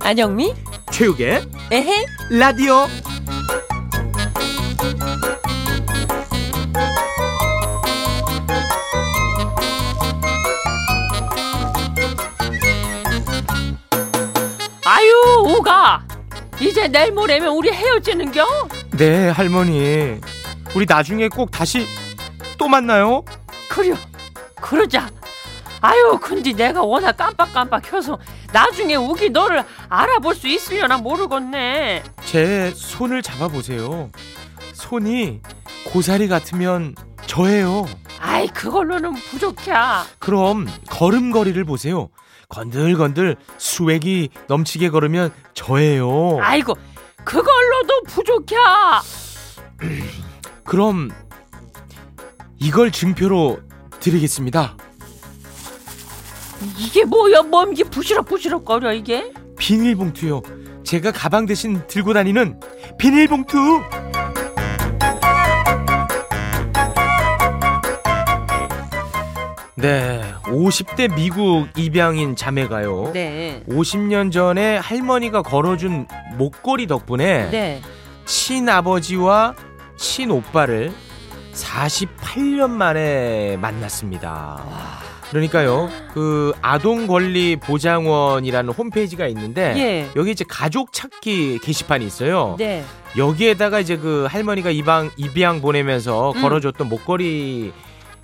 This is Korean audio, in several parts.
안영미? 최욱의 에헤? 라디오 이제 내일 모레면 우리 헤어지는겨? 네 할머니 우리 나중에 꼭 다시 또 만나요 그려, 그러자. 아유, 근데 내가 워낙 깜빡깜빡 해서 나중에 우기 너를 알아볼 수 있으려나 모르겠네. 제 손을 잡아보세요 손이 고사리 같으면 저예요 아이, 그걸로는 부족해. 그럼 걸음걸이를 보세요 건들건들 수액이 넘치게 걸으면 저예요. 아이고, 그걸로도 부족해. 그럼 이걸 증표로 드리겠습니다. 이게 뭐야, 몸기 부시럭부시럭 거려, 이게? 비닐봉투요. 제가 가방 대신 들고 다니는 비닐봉투! 네 50대 미국 입양인 자매가요 네. 50년 전에 할머니가 걸어준 목걸이 덕분에 네. 친아버지와 친오빠를 48년 만에 만났습니다. 그러니까요, 그 아동 권리 보장원이라는 홈페이지가 있는데 예. 여기 이제 가족 찾기 게시판이 있어요. 네. 여기에다가 이제 그 할머니가 입양 입양 보내면서 음. 걸어줬던 목걸이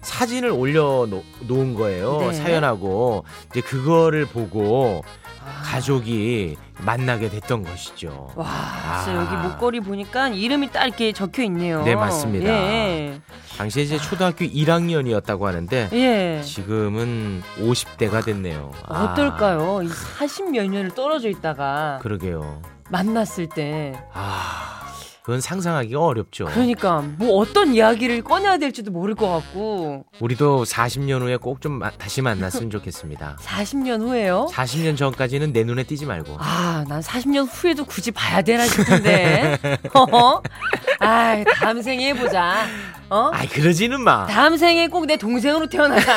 사진을 올려 놓- 놓은 거예요. 네. 사연하고 이제 그거를 보고 아. 가족이 만나게 됐던 것이죠. 와, 아. 진짜 여기 목걸이 보니까 이름이 딱 이렇게 적혀 있네요. 네, 맞습니다. 예. 당시에 이제 초등학교 1학년이었다고 하는데 예. 지금은 50대가 됐네요. 아, 어떨까요? 이 40몇 년을 떨어져 있다가 그러게요. 만났을 때. 아, 그건 상상하기가 어렵죠. 그러니까 뭐 어떤 이야기를 꺼내야 될지도 모를 것 같고. 우리도 40년 후에 꼭 좀 다시 만났으면 좋겠습니다. 40년 후에요? 40년 전까지는 내 눈에 띄지 말고. 아, 난 40년 후에도 굳이 봐야 되나 싶은데. 어? 아, 다음 생에 해보자. 어? 아이 그러지는 마. 다음 생에 꼭 내 동생으로 태어나자.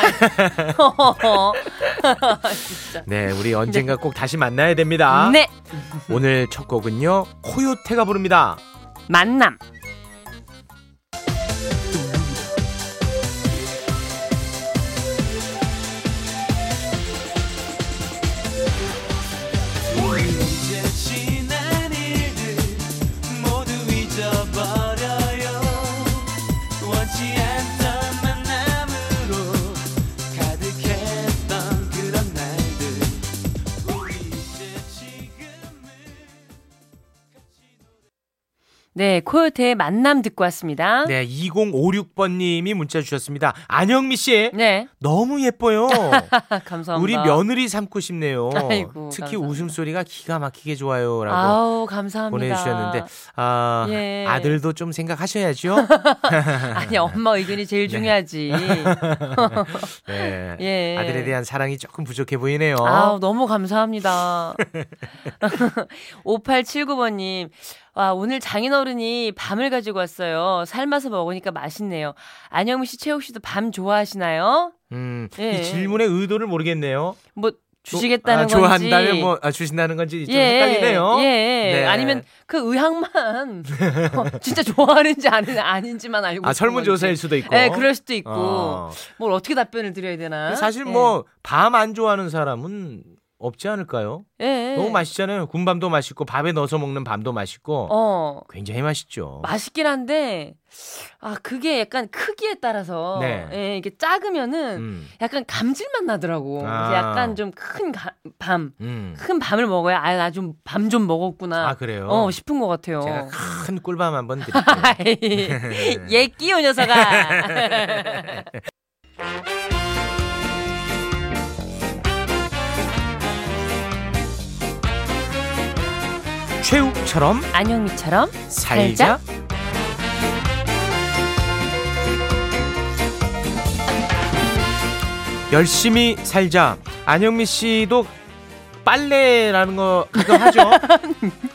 어. 진짜. 네, 우리 언젠가 꼭 다시 만나야 됩니다. 네. 오늘 첫 곡은요. 코요테가 부릅니다. 만남. 네, 코요태의 만남 듣고 왔습니다. 네, 2056번님이 문자 주셨습니다. 안영미 씨, 네. 너무 예뻐요. 감사합니다. 우리 며느리 삼고 싶네요. 아이고, 특히 감사합니다. 웃음소리가 기가 막히게 좋아요라고 아우, 감사합니다. 보내주셨는데 아, 예. 아들도 좀 생각하셔야죠. 아니, 엄마 의견이 제일 중요하지. 네. 예. 아들에 대한 사랑이 조금 부족해 보이네요. 아우, 너무 감사합니다. 5879번님. 와, 오늘 장인어른이 밤을 가지고 왔어요. 삶아서 먹으니까 맛있네요. 안영미 씨, 최욱 씨도 밤 좋아하시나요? 음, 예. 이 질문의 의도를 모르겠네요. 뭐, 주시겠다는 아, 건지. 좋아한다면 뭐 아, 주신다는 건지 좀 헷갈리네요. 예. 네. 아니면 그 의향만 어, 진짜 좋아하는지 아닌, 아닌지만 알고 아 설문조사일. 수도 있고. 네, 그럴 수도 있고. 어. 뭘 어떻게 답변을 드려야 되나? 사실 예. 뭐밤 안 좋아하는 사람은 없지 않을까요? 예. 예. 너무 맛있잖아요. 군밤도 맛있고 밥에 넣어서 먹는 밤도 맛있고 어. 굉장히 맛있죠. 맛있긴 한데 아 그게 약간 크기에 따라서 네. 예, 이게 작으면은 음, 약간 감질맛 나더라고. 아. 약간 좀 큰 밤, 음. 큰 밤을 먹어야 아 나 좀 밤 좀 먹었구나. 아 그래요? 어 싶은 것 같아요. 제가 큰 꿀밤 한번 드릴게요. 얘 끼요 녀석아. 최욱처럼 안영미처럼 살자. 열심히 살자. 안영미 씨도 빨래라는 거 가끔 하죠?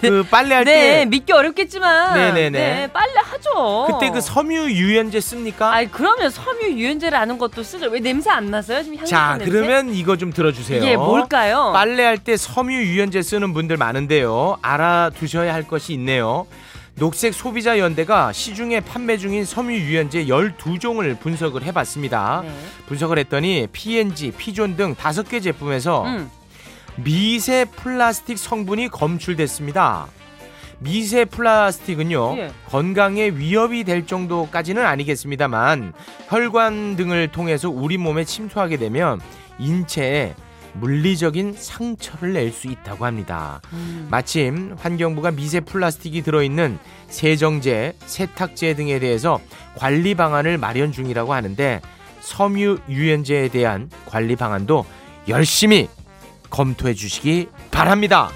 그 빨래할 네, 때 믿기 어렵겠지만 네네네. 네, 빨래 하죠. 그때 그 섬유 유연제 씁니까? 아이 그러면 섬유 유연제라는 것도 쓰죠. 왜 냄새 안 나서요? 지금 향수 자, 냄새? 그러면 이거 좀 들어주세요. 이게 뭘까요? 빨래할 때 섬유 유연제 쓰는 분들 많은데요. 알아두셔야 할 것이 있네요. 녹색 소비자 연대가 시중에 판매 중인 섬유 유연제 12종을 분석을 해봤습니다. 네. 분석을 했더니 P&G, 피존 등 다섯 개 제품에서 음. 미세 플라스틱 성분이 검출됐습니다. 미세 플라스틱은요 예. 건강에 위협이 될 정도까지는 아니겠습니다만 혈관 등을 통해서 우리 몸에 침투하게 되면 인체에 물리적인 상처를 낼 수 있다고 합니다. 음. 마침 환경부가 미세 플라스틱이 들어있는 세정제, 세탁제 등에 대해서 관리 방안을 마련 중이라고 하는데 섬유 유연제에 대한 관리 방안도 열심히 검토해 주시기 바랍니다.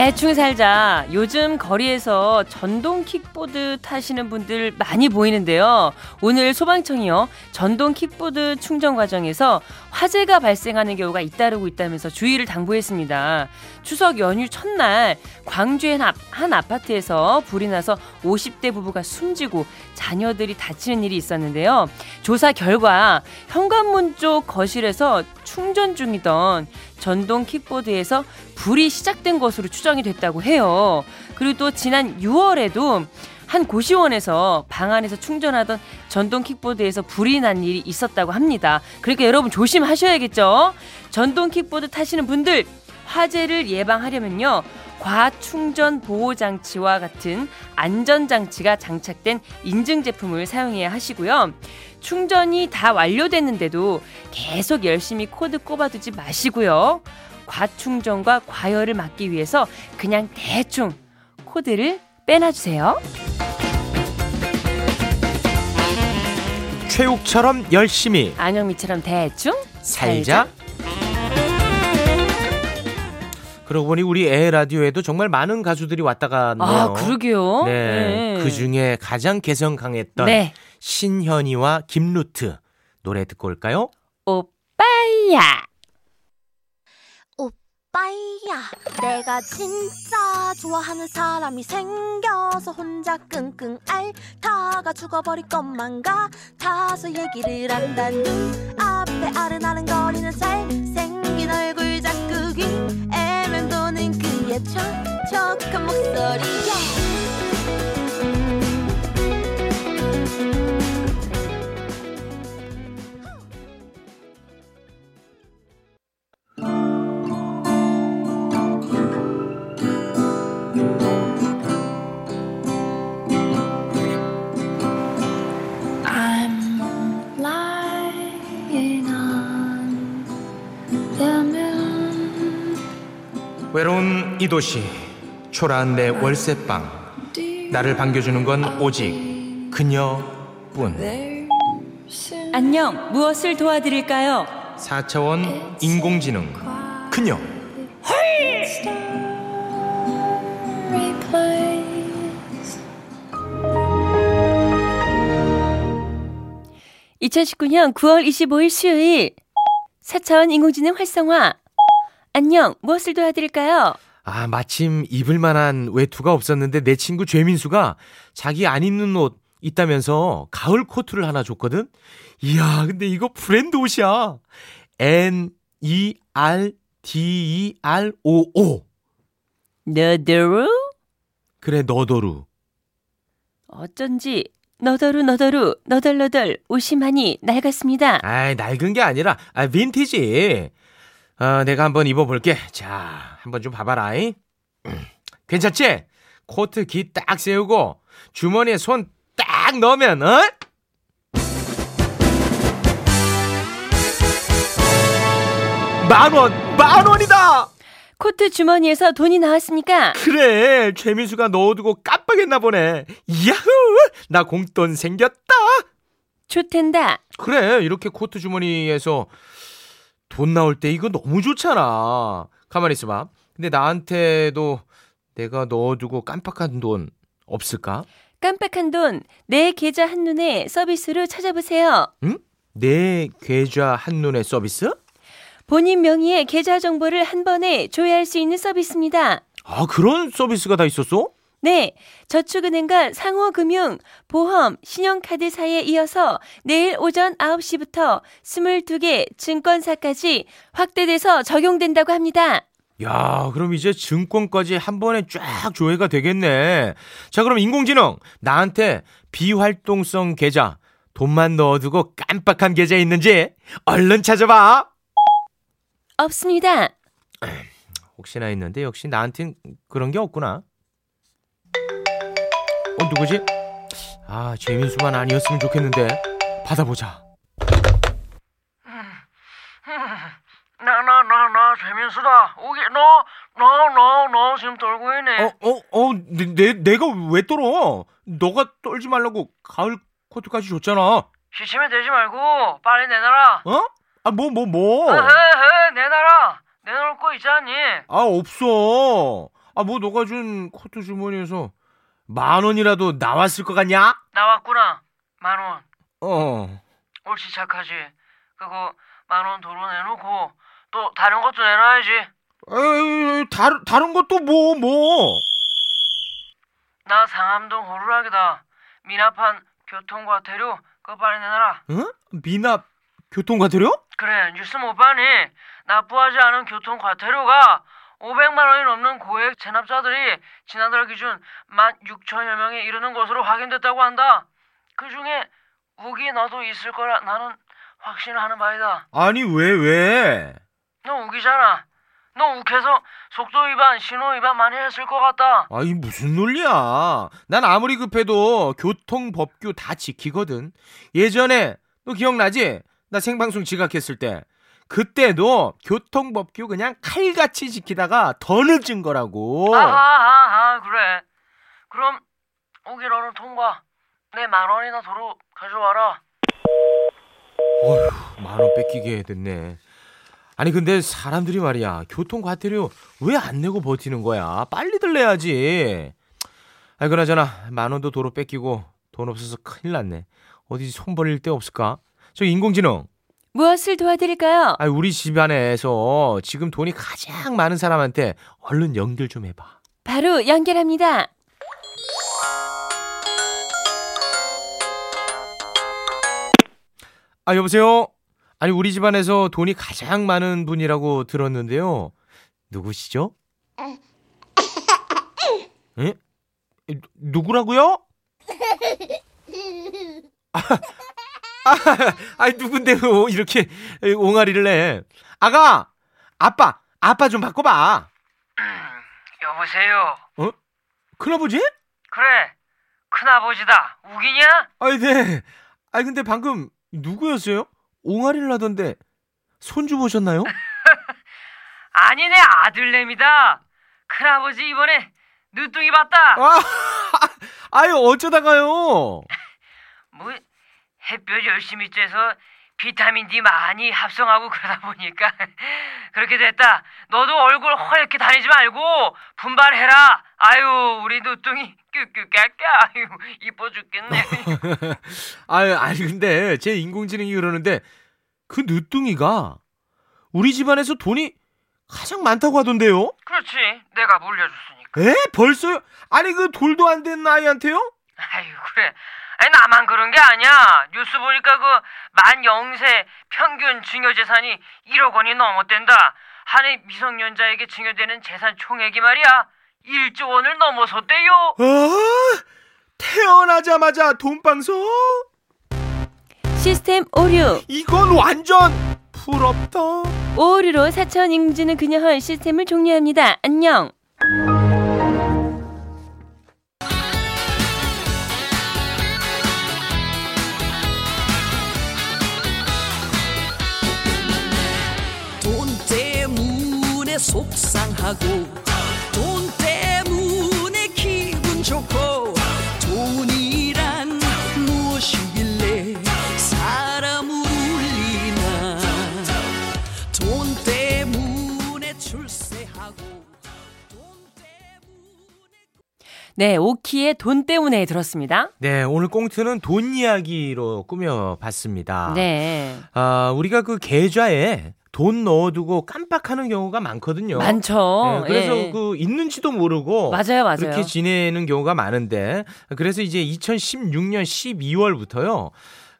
대충 살자. 요즘 거리에서 전동 킥보드 타시는 분들 많이 보이는데요. 오늘 소방청이요. 전동 킥보드 충전 과정에서 화재가 발생하는 경우가 잇따르고 있다면서 주의를 당부했습니다. 추석 연휴 첫날 광주의 한, 아- 한 아파트에서 불이 나서 50대 부부가 숨지고 자녀들이 다치는 일이 있었는데요. 조사 결과 현관문 쪽 거실에서 충전 중이던 전동 킥보드에서 불이 시작된 것으로 추정이 됐다고 해요. 그리고 또 지난 6월에도 한 고시원에서 방 안에서 충전하던 전동 킥보드에서 불이 난 일이 있었다고 합니다. 그러니까 여러분 조심하셔야겠죠. 전동 킥보드 타시는 분들 화재를 예방하려면요. 과충전 보호 장치와 같은 안전 장치가 장착된 인증 제품을 사용해야 하시고요. 충전이 다 완료됐는데도 계속 열심히 코드 꼽아두지 마시고요. 과충전과 과열을 막기 위해서 그냥 대충 코드를 빼놔주세요. 최욱처럼 열심히 안영미처럼 대충 살자. 그러고 보니 우리 애 라디오에도 정말 많은 가수들이 왔다 갔네요. 아, 그러게요. 네. 그 중에 가장 개성 강했던 네. 신현이와 김루트 노래 듣고 올까요? 오빠야. 오빠야 내가 진짜 좋아하는 사람이 생겨서 혼자 끙끙 앓다가 죽어버릴 것만 같아서 얘기를 한다 눈앞에 아른아른거리는 잘생긴 얼굴 자꾸 귀에 그의 촉촉한 목소리에 외로운 이 도시 초라한 내 월세방 나를 반겨주는 건 오직 그녀뿐 안녕. 무엇을 도와드릴까요? 4차원 인공지능 그녀 Replace 2019년 9월 25일 수요일 4차원 인공지능 활성화. 안녕. 무엇을 도와드릴까요? 아 마침 입을 만한 외투가 없었는데 내 친구 죄민수가 자기 안 입는 옷 있다면서 가을 코트를 하나 줬거든 이야 근데 이거 브랜드 옷이야 N E R D E R O O 너더루? 그래 너더루 어쩐지 너더루 너더루 너덜너덜 옷이 많이 낡았습니다. 아이 낡은 게 아니라 아 빈티지 아 내가 한번 입어볼게. 자 한번 좀 봐봐라 이. 괜찮지? 코트 기 딱 세우고 주머니에 손 딱 넣으면 어? 만원 만원이다! 코트 주머니에서 돈이 나왔습니까? 그래 최민수가 넣어두고 깜빡했나 보네. 야후 나 공돈 생겼다! 좋텐다. 그래 이렇게 코트 주머니에서 돈 나올 때 이거 너무 좋잖아 가만히 있어봐 근데 나한테도 내가 넣어두고 깜빡한 돈 없을까? 깜빡한 돈 내 계좌 한눈에 서비스로 찾아보세요. 내 계좌 한눈에 서비스? 본인 명의의 계좌 정보를 한 번에 조회할 수 있는 서비스입니다. 아, 그런 서비스가 다 있었어? 네, 저축은행과 상호금융, 보험, 신용카드사에 이어서 내일 오전 9시부터 22개 증권사까지 확대돼서 적용된다고 합니다. 야, 그럼 이제 증권까지 한 번에 쫙 조회가 되겠네. 자, 그럼 인공지능, 나한테 비활동성 계좌, 돈만 넣어두고 깜빡한 계좌 있는지 얼른 찾아봐. 없습니다. 혹시나 했는데 역시 나한텐 그런 게 없구나. 어, 누구지? 아, 재민수만 아니었으면 좋겠는데. 받아보자. 나나나나 재민수다. 오기 너너 너너 지금 떨고 있네. 어, 어, 어, 내, 내, 내가 왜 떨어? 너가 떨지 말라고 가을 코트까지 줬잖아. 시치면 되지 말고 빨리 내놔라. 어? 아, 뭐, 뭐, 뭐. 헤헤 내놔라. 내놓을 거 있지 않니? 아, 없어. 아, 뭐, 너가 준 코트 주머니에서 만 원이라도 나왔을 것 같냐? 나왔구나. 만 원. 어. 옳지 착하지. 그거 만 원 도로 내놓고 또 다른 것도 내놔야지. 에이, 다른, 다른 것도 뭐, 뭐. 나 상암동 호루라기다. 미납한 교통과태료 그거 빨리 내놔라. 응? 미납 교통과태료? 그래 뉴스 못 봤니? 납부하지 않은 교통과태료가 500만 원이 넘는 고액 체납자들이 지난달 기준 16,000여 명에 이르는 것으로 확인됐다고 한다. 그 중에 우기 너도 있을 거라 나는 확신하는 바이다. 아니, 왜, 왜? 너 우기잖아. 너 욱해서 속도 위반, 신호 위반 많이 했을 것 같다. 아이, 무슨 논리야. 난 아무리 급해도 교통 법규 다 지키거든. 예전에, 너 기억나지? 나 생방송 지각했을 때. 그때도 교통법규 그냥 칼같이 지키다가 더 늦은 거라고. 아하하하 그래. 그럼 우기 너는 통과. 내 만 원이나 도로 가져와라. 어휴, 만 원 뺏기게 됐네. 아니 근데 사람들이 말이야 교통 과태료 왜 안 내고 버티는 거야? 빨리들 내야지. 아이 그나저나 만 원도 도로 뺏기고 돈 없어서 큰일 났네. 어디 손 벌릴 데 없을까? 저 인공지능. 무엇을 도와드릴까요? 아 우리 집안에서 지금 돈이 가장 많은 사람한테 얼른 연결 좀 해봐. 바로 연결합니다. 아 여보세요. 아니 우리 집안에서 돈이 가장 많은 분이라고 들었는데요. 누구시죠? 에? 누- 누구라고요? 아, 아, 아니 누군데요? 이렇게 옹알이를 내. 아가, 아빠, 아빠 좀 바꿔봐. 여보세요. 큰아버지? 그래. 큰아버지다. 우기냐? 아니 네. 아니 근데 방금 누구였어요? 옹알이를 하던데 손주 보셨나요? 아니 내 아들내미다. 큰아버지 이번에 늦둥이 봤다. 아, 아유 어쩌다가요? 뭐 햇볕 열심히 쬐서 비타민 D 많이 합성하고 그러다 보니까 그렇게 됐다. 너도 얼굴 허옇게 다니지 말고 분발해라. 아유 우리 누뚱이 끄끄까까 아유 이뻐 죽겠네. 아유 아니 근데 제 인공지능이 그러는데 그 늦둥이가 우리 집안에서 돈이 가장 많다고 하던데요? 그렇지 내가 물려줬으니까. 에? 벌써요? 아니 그 돌도 안 된 아이한테요? 아유 그래. 아니 나만 그런 게 아니야. 뉴스 보니까 그 만 영세 평균 증여 재산이 1억 원이 넘었댄다. 한 해 미성년자에게 증여되는 재산 총액이 말이야 1조 원을 넘어섰대요. 아, 태어나자마자 돈방석? 시스템 오류. 이건 완전 부럽다. 오류로 사천 인증는 그녀 헐 시스템을 종료합니다. 안녕. 속상하고 돈 때문에 기분 좋고 돈이란 무엇이길래 사람을 울리나 돈 때문에 출세하고 돈 때문에 네, 오키의 돈 때문에 들었습니다. 네, 오늘 꽁트는 돈 이야기로 꾸며봤습니다. 네. 아, 우리가 그 계좌에 돈 넣어두고 깜빡하는 경우가 많거든요. 많죠. 네, 그래서 예. 그 있는지도 모르고 맞아요, 맞아요. 그렇게 지내는 경우가 많은데 그래서 이제 2016년 12월부터요.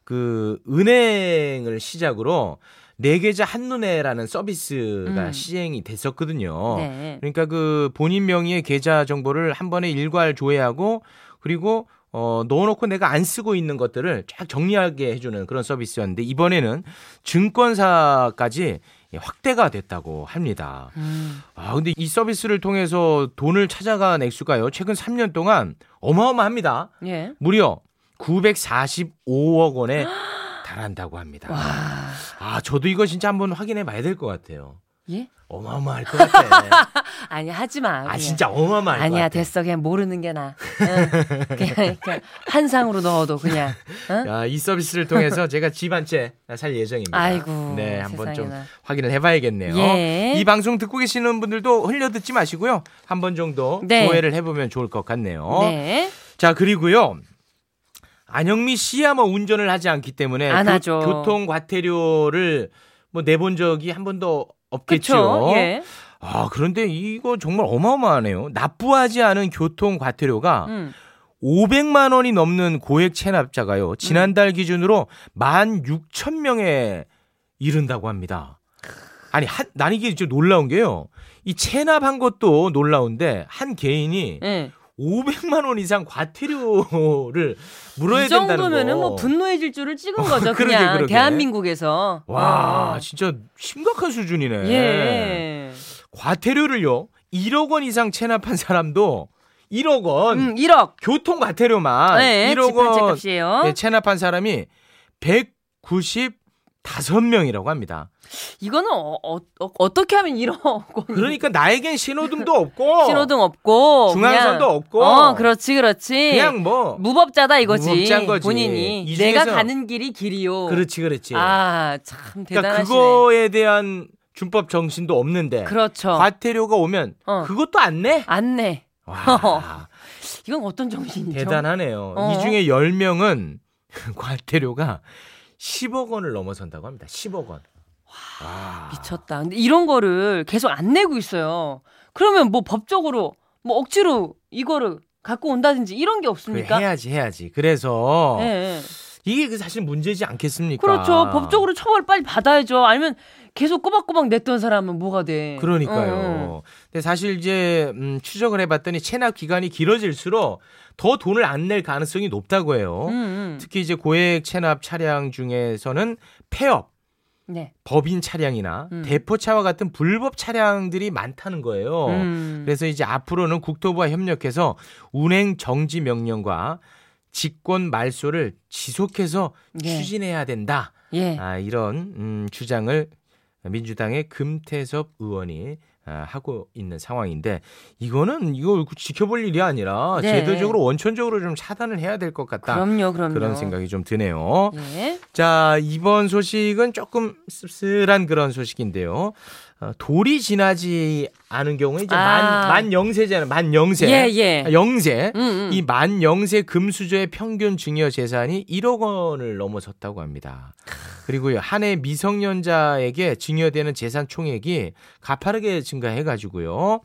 그 은행을 시작으로 내 계좌 한눈에라는 서비스가 음. 시행이 됐었거든요. 네. 그러니까 그 본인 명의의 계좌 정보를 한 번에 일괄 조회하고 그리고 어 넣어놓고 내가 안 쓰고 있는 것들을 쫙 정리하게 해주는 그런 서비스였는데 이번에는 증권사까지 확대가 됐다고 합니다. 음. 아 근데 이 서비스를 통해서 돈을 찾아간 액수가요 최근 3년 동안 어마어마합니다. 예. 무려 945억 원에 달한다고 합니다. 와. 아 저도 이거 진짜 한번 확인해 봐야 될 것 같아요. 예? 어마어마할 것 같아. 아니, 하지 마. 아 그냥. 진짜 어마어마할 것 아니야. 됐어. 그냥 모르는 게 나. 응. 그냥, 그냥 한 상으로 넣어도 그냥. 응? 야, 이 서비스를 통해서 제가 집 한 채 살 예정입니다. 아이고. 네, 한번 좀. 확인을 해봐야겠네요. 예. 이 방송 듣고 계시는 분들도 흘려 듣지 마시고요. 한 번 정도 네. 조회를 해보면 좋을 것 같네요. 네. 자 그리고요. 안영미 씨야 뭐 운전을 하지 않기 때문에 안 교. 교통 과태료를 뭐 내본 적이 한 번도 없겠죠. 예. 아 그런데 이거 정말 어마어마하네요. 납부하지 않은 교통 과태료가 음. 500만 원이 넘는 고액 체납자가요. 지난달 기준으로 16,000명에 이른다고 합니다. 아니, 한, 난 이게 좀 놀라운 게요. 이 체납한 것도 놀라운데 한 개인이 예. 500만 원 이상 과태료를 물어야 이 된다는 정도면은 거. 뭐 분노의 질주를 찍은 거죠. 그러게, 그냥 그러게. 대한민국에서. 와, 어. 진짜 심각한 수준이네. 예. 과태료를요. 1억 원 이상 체납한 사람도 1억 원 음, 1억. 교통 과태료만 네, 1억 집한 채원 값이에요. 네, 체납한 사람이 195명이라고 합니다. 이거는 어, 어, 어, 떻게 하면 1억 원. 그러니까 나에겐 신호등도 없고 신호등 없고 중앙선도 그냥- 없고 어, 그렇지, 그렇지. 그냥 뭐 무법자다 이거지. 본인이 이 내가 가는 길이 길이요. 그렇지 그렇지. 아, 참 그러니까 대단하시네. 그거에 대한 준법 정신도 없는데 그렇죠. 과태료가 오면 어. 그것도 안 내? 안 내. 와, 이건 어떤 정신이죠? 대단하네요. 어. 이 중에 10명은 과태료가 10억 원을 넘어선다고 합니다. 10억 원. 와. 미쳤다. 근데 이런 거를 계속 안 내고 있어요. 그러면 뭐 법적으로 뭐 억지로 이거를 갖고 온다든지 이런 게 그래, 없습니까? 해야지 해야지. 그래서 예, 예. 이게 그 사실 문제지 않겠습니까? 그렇죠. 법적으로 처벌 빨리 받아야죠. 아니면 계속 꼬박꼬박 냈던 사람은 뭐가 돼? 그러니까요. 응, 근데 사실 이제 음, 추적을 해봤더니 체납 기간이 길어질수록 더 돈을 안 낼 가능성이 높다고 해요. 응. 음, 음. 특히 이제 고액 체납 차량 중에서는 폐업, 네. 법인 차량이나 음. 대포차와 같은 불법 차량들이 많다는 거예요. 음. 그래서 이제 앞으로는 국토부와 협력해서 운행 정지 명령과 직권 말소를 지속해서 예. 추진해야 된다. 예. 아, 이런 음, 주장을 민주당의 금태섭 의원이 아, 하고 있는 상황인데 이거는 이거 지켜볼 일이 아니라 네. 제도적으로 원천적으로 좀 차단을 해야 될 것 같다. 그럼요, 그럼요. 그런 생각이 좀 드네요. 예. 자, 이번 소식은 조금 씁쓸한 그런 소식인데요. 어, 돌이 지나지 않은 경우에 이제 아. 만, 만 영세잖아요. 만 영세. 예, 예. 아, 영세. 음, 음. 이만 영세 금수저의 평균 증여 재산이 1억 원을 넘어섰다고 합니다. 그리고요, 한 해 미성년자에게 증여되는 재산 총액이 가파르게 증가해가지고요,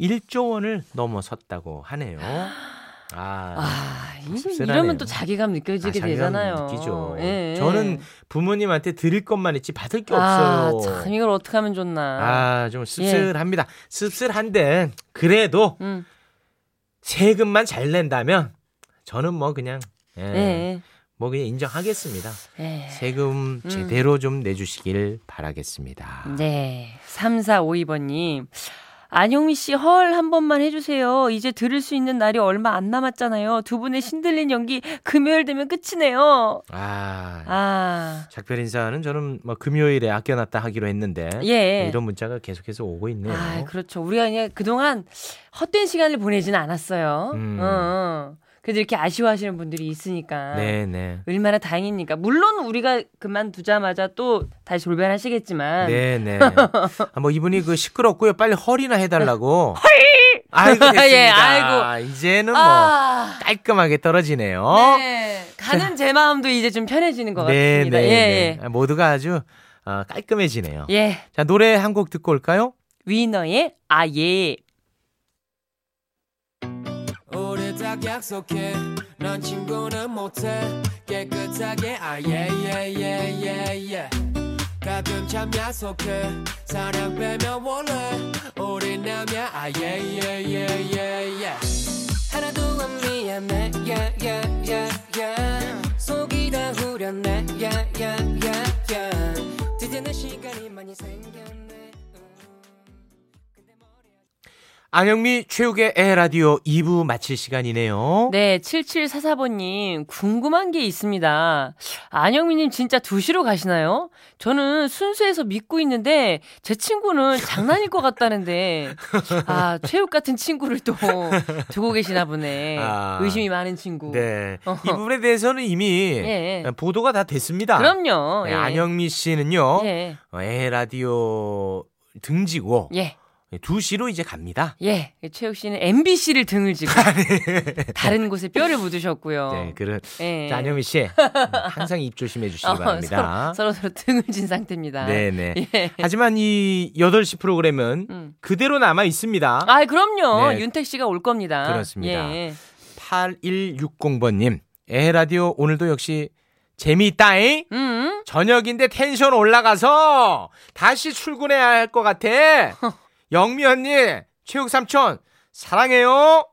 1조 원을 넘어섰다고 하네요. 아, 아, 이-. 이러면 또 자기감 느껴지게 아, 되잖아요. 느끼죠. 예, 예. 저는 부모님한테 드릴 것만 있지 받을 게 아, 없어요. 참 이걸 어떻게 하면 좋나. 아, 좀 씁쓸합니다. 씁쓸한데 그래도 음. 세금만 잘 낸다면 저는 뭐 그냥 예, 예. 뭐 그냥 인정하겠습니다. 예. 세금 음. 제대로 좀 내주시길 바라겠습니다. 네. 3452번님. 안용미 씨, 헐, 한 번만 해주세요. 이제 들을 수 있는 날이 얼마 안 남았잖아요. 두 분의 신들린 연기, 금요일 되면 끝이네요. 아, 아, 작별 인사는 저는 뭐 금요일에 아껴놨다 하기로 했는데 예. 이런 문자가 계속해서 오고 있네요. 아, 그렇죠. 우리가 그냥 그동안 헛된 시간을 보내지는 않았어요. 음. 어, 어. 그래도 이렇게 아쉬워하시는 분들이 있으니까. 네, 네. 얼마나 다행입니까? 물론 우리가 그만두자마자 또 다시 돌변하시겠지만. 네, 네. 아, 뭐 이분이 그 시끄럽고요. 빨리 헐이나 해달라고. 헐! 아이고 됐습니다. 예, 아이고. 이제는 뭐 아, 깔끔하게 떨어지네요. 네. 가는 제 마음도 이제 좀 편해지는 것 네, 같습니다. 네, 예, 네. 모두가 아주 어, 깔끔해지네요. 예. 예. 자 노래 한 곡 듣고 올까요? 위너의 아예. 딱 약속해. 넌 친구는 못해. 깨끗하게 아예예예예예 가끔 참 야속해. 사랑 빼면 원래 우리 남야 아예예예예예 하나도 안 미안해. 야야야야 속이 다 후련해. 야야야야 드디어 내 시간이 많이 생겼네 안영미 최욱의 에라디오 2부 마칠 시간이네요. 네, 7744번님, 궁금한 게 있습니다. 안영미님 진짜 2시로 가시나요? 저는 순수해서 믿고 있는데, 제 친구는 장난일 것 같다는데, 아, 최욱 같은 친구를 또 두고 계시나 보네. 아. 의심이 많은 친구. 네. 어허. 이 부분에 대해서는 이미 예. 보도가 다 됐습니다. 그럼요. 네, 예. 안영미 씨는요. 예. 어, 에라디오 등지고 예. 2시로 이제 갑니다. 예. 최욱 씨는 MBC를 등을 지고, 다른 곳에 뼈를 묻으셨고요. 네, 그런 예. 자, 안영미 씨 항상 입 조심해 주시기 어, 바랍니다. 서로, 서로 서로 등을 진 상태입니다. 네, 네. 예. 하지만 이 8시 프로그램은 음. 그대로 남아 있습니다. 아, 그럼요. 네. 윤택 씨가 올 겁니다. 그렇습니다. 예. 8160번 님, 에 라디오 오늘도 역시 재미있다잉? 음. 저녁인데 텐션 올라가서 다시 출근해야 할 것 같아. 영미 언니, 최욱 삼촌, 사랑해요.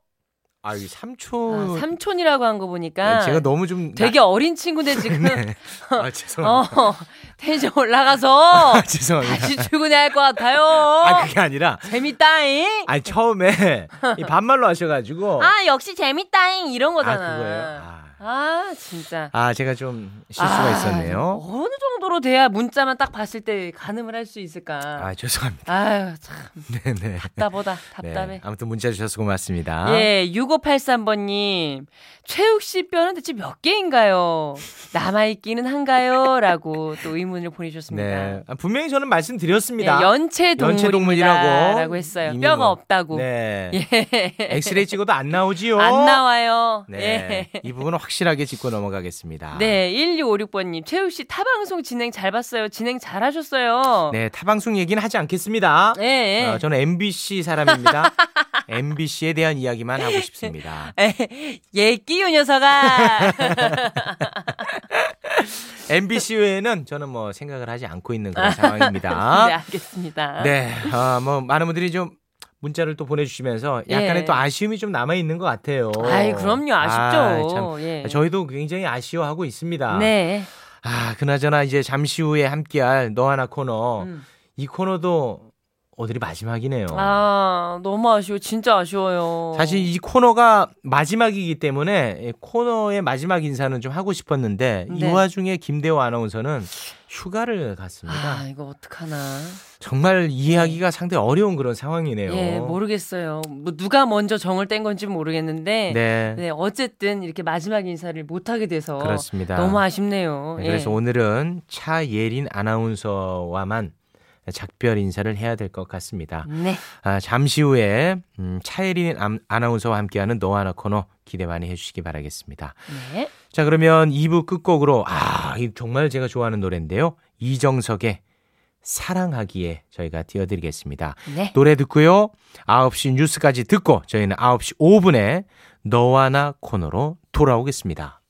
아, 이 삼촌. 아, 삼촌이라고 한 거 보니까 네, 제가 너무 좀. 되게 어린 친구인데 지금 네. 아, 죄송합니다. 어, 텐션 올라가서 아, 죄송합니다. 다시 출근해야 할 것 같아요. 아, 그게 아니라. 재밌다잉. 아니, 처음에 이 반말로 하셔가지고. 아, 역시 재밌다잉 이런 아, 거잖아. 그거예요? 아. 아, 진짜. 아, 제가 좀 실수가 아, 있었네요. 어느 정도로 돼야 문자만 딱 봤을 때 가늠을 할 수 있을까? 아, 죄송합니다. 아유, 참 네네. 답답하다. 답답해. 네, 아무튼 문자 주셔서 고맙습니다. 예, 6583번님. 최욱 씨 뼈는 대체 몇 개인가요? 남아 있기는 한가요? 라고 또 의문을 보내주셨습니다. 네. 아, 분명히 저는 말씀드렸습니다. 예, 연체 동물이라고 동물이라고 라고 했어요. 뼈가 뭐, 없다고. 네. 예. 엑스레이 찍어도 안 나오지요. 안 나와요. 네. 예. 이 부분은 확 실하게 짚고 넘어가겠습니다. 네, 1656번님. 최욱 씨 타방송 진행 잘 봤어요. 진행 잘 하셨어요. 네, 타방송 얘기는 하지 않겠습니다. 예, 예. 어, 저는 MBC 사람입니다. MBC에 대한 이야기만 하고 싶습니다. 예, 끼요 녀석아. MBC 외에는 저는 뭐 생각을 하지 않고 있는 그런 상황입니다. 네, 알겠습니다. 네, 어, 뭐 많은 분들이 좀 문자를 또 보내주시면서 약간의 예. 또 아쉬움이 좀 남아 있는 것 같아요. 아이, 그럼요. 아, 아쉽죠. 참, 예. 저희도 굉장히 아쉬워하고 있습니다. 네. 아, 그나저나 이제 잠시 후에 함께할 너 하나 코너 음. 이 코너도 오늘이 마지막이네요. 아, 너무 아쉬워. 진짜 아쉬워요. 사실 이 코너가 마지막이기 때문에 이 코너의 마지막 인사는 좀 하고 싶었는데 이 네. 와중에 김대호 아나운서는 휴가를 갔습니다. 아, 이거 어떡하나. 정말 이해하기가 상당히 어려운 그런 상황이네요. 예, 모르겠어요. 뭐 누가 먼저 정을 뗀 건지 모르겠는데 네, 네, 어쨌든 이렇게 마지막 인사를 못 하게 돼서 그렇습니다. 너무 아쉽네요. 네, 예. 그래서 오늘은 차예린 아나운서와만 작별 인사를 해야 될 것 같습니다. 네. 아, 잠시 후에 음, 차예린 암- 아나운서와 함께하는 너 하나 코너 기대 많이 해주시기 바라겠습니다. 네. 자 그러면 2부 끝곡으로 아이 정말 제가 좋아하는 노래인데요. 이정석의 사랑하기에 저희가 띄워드리겠습니다. 네. 노래 듣고요. 9시 뉴스까지 듣고 저희는 9시 5분에 너와 나 코너로 돌아오겠습니다.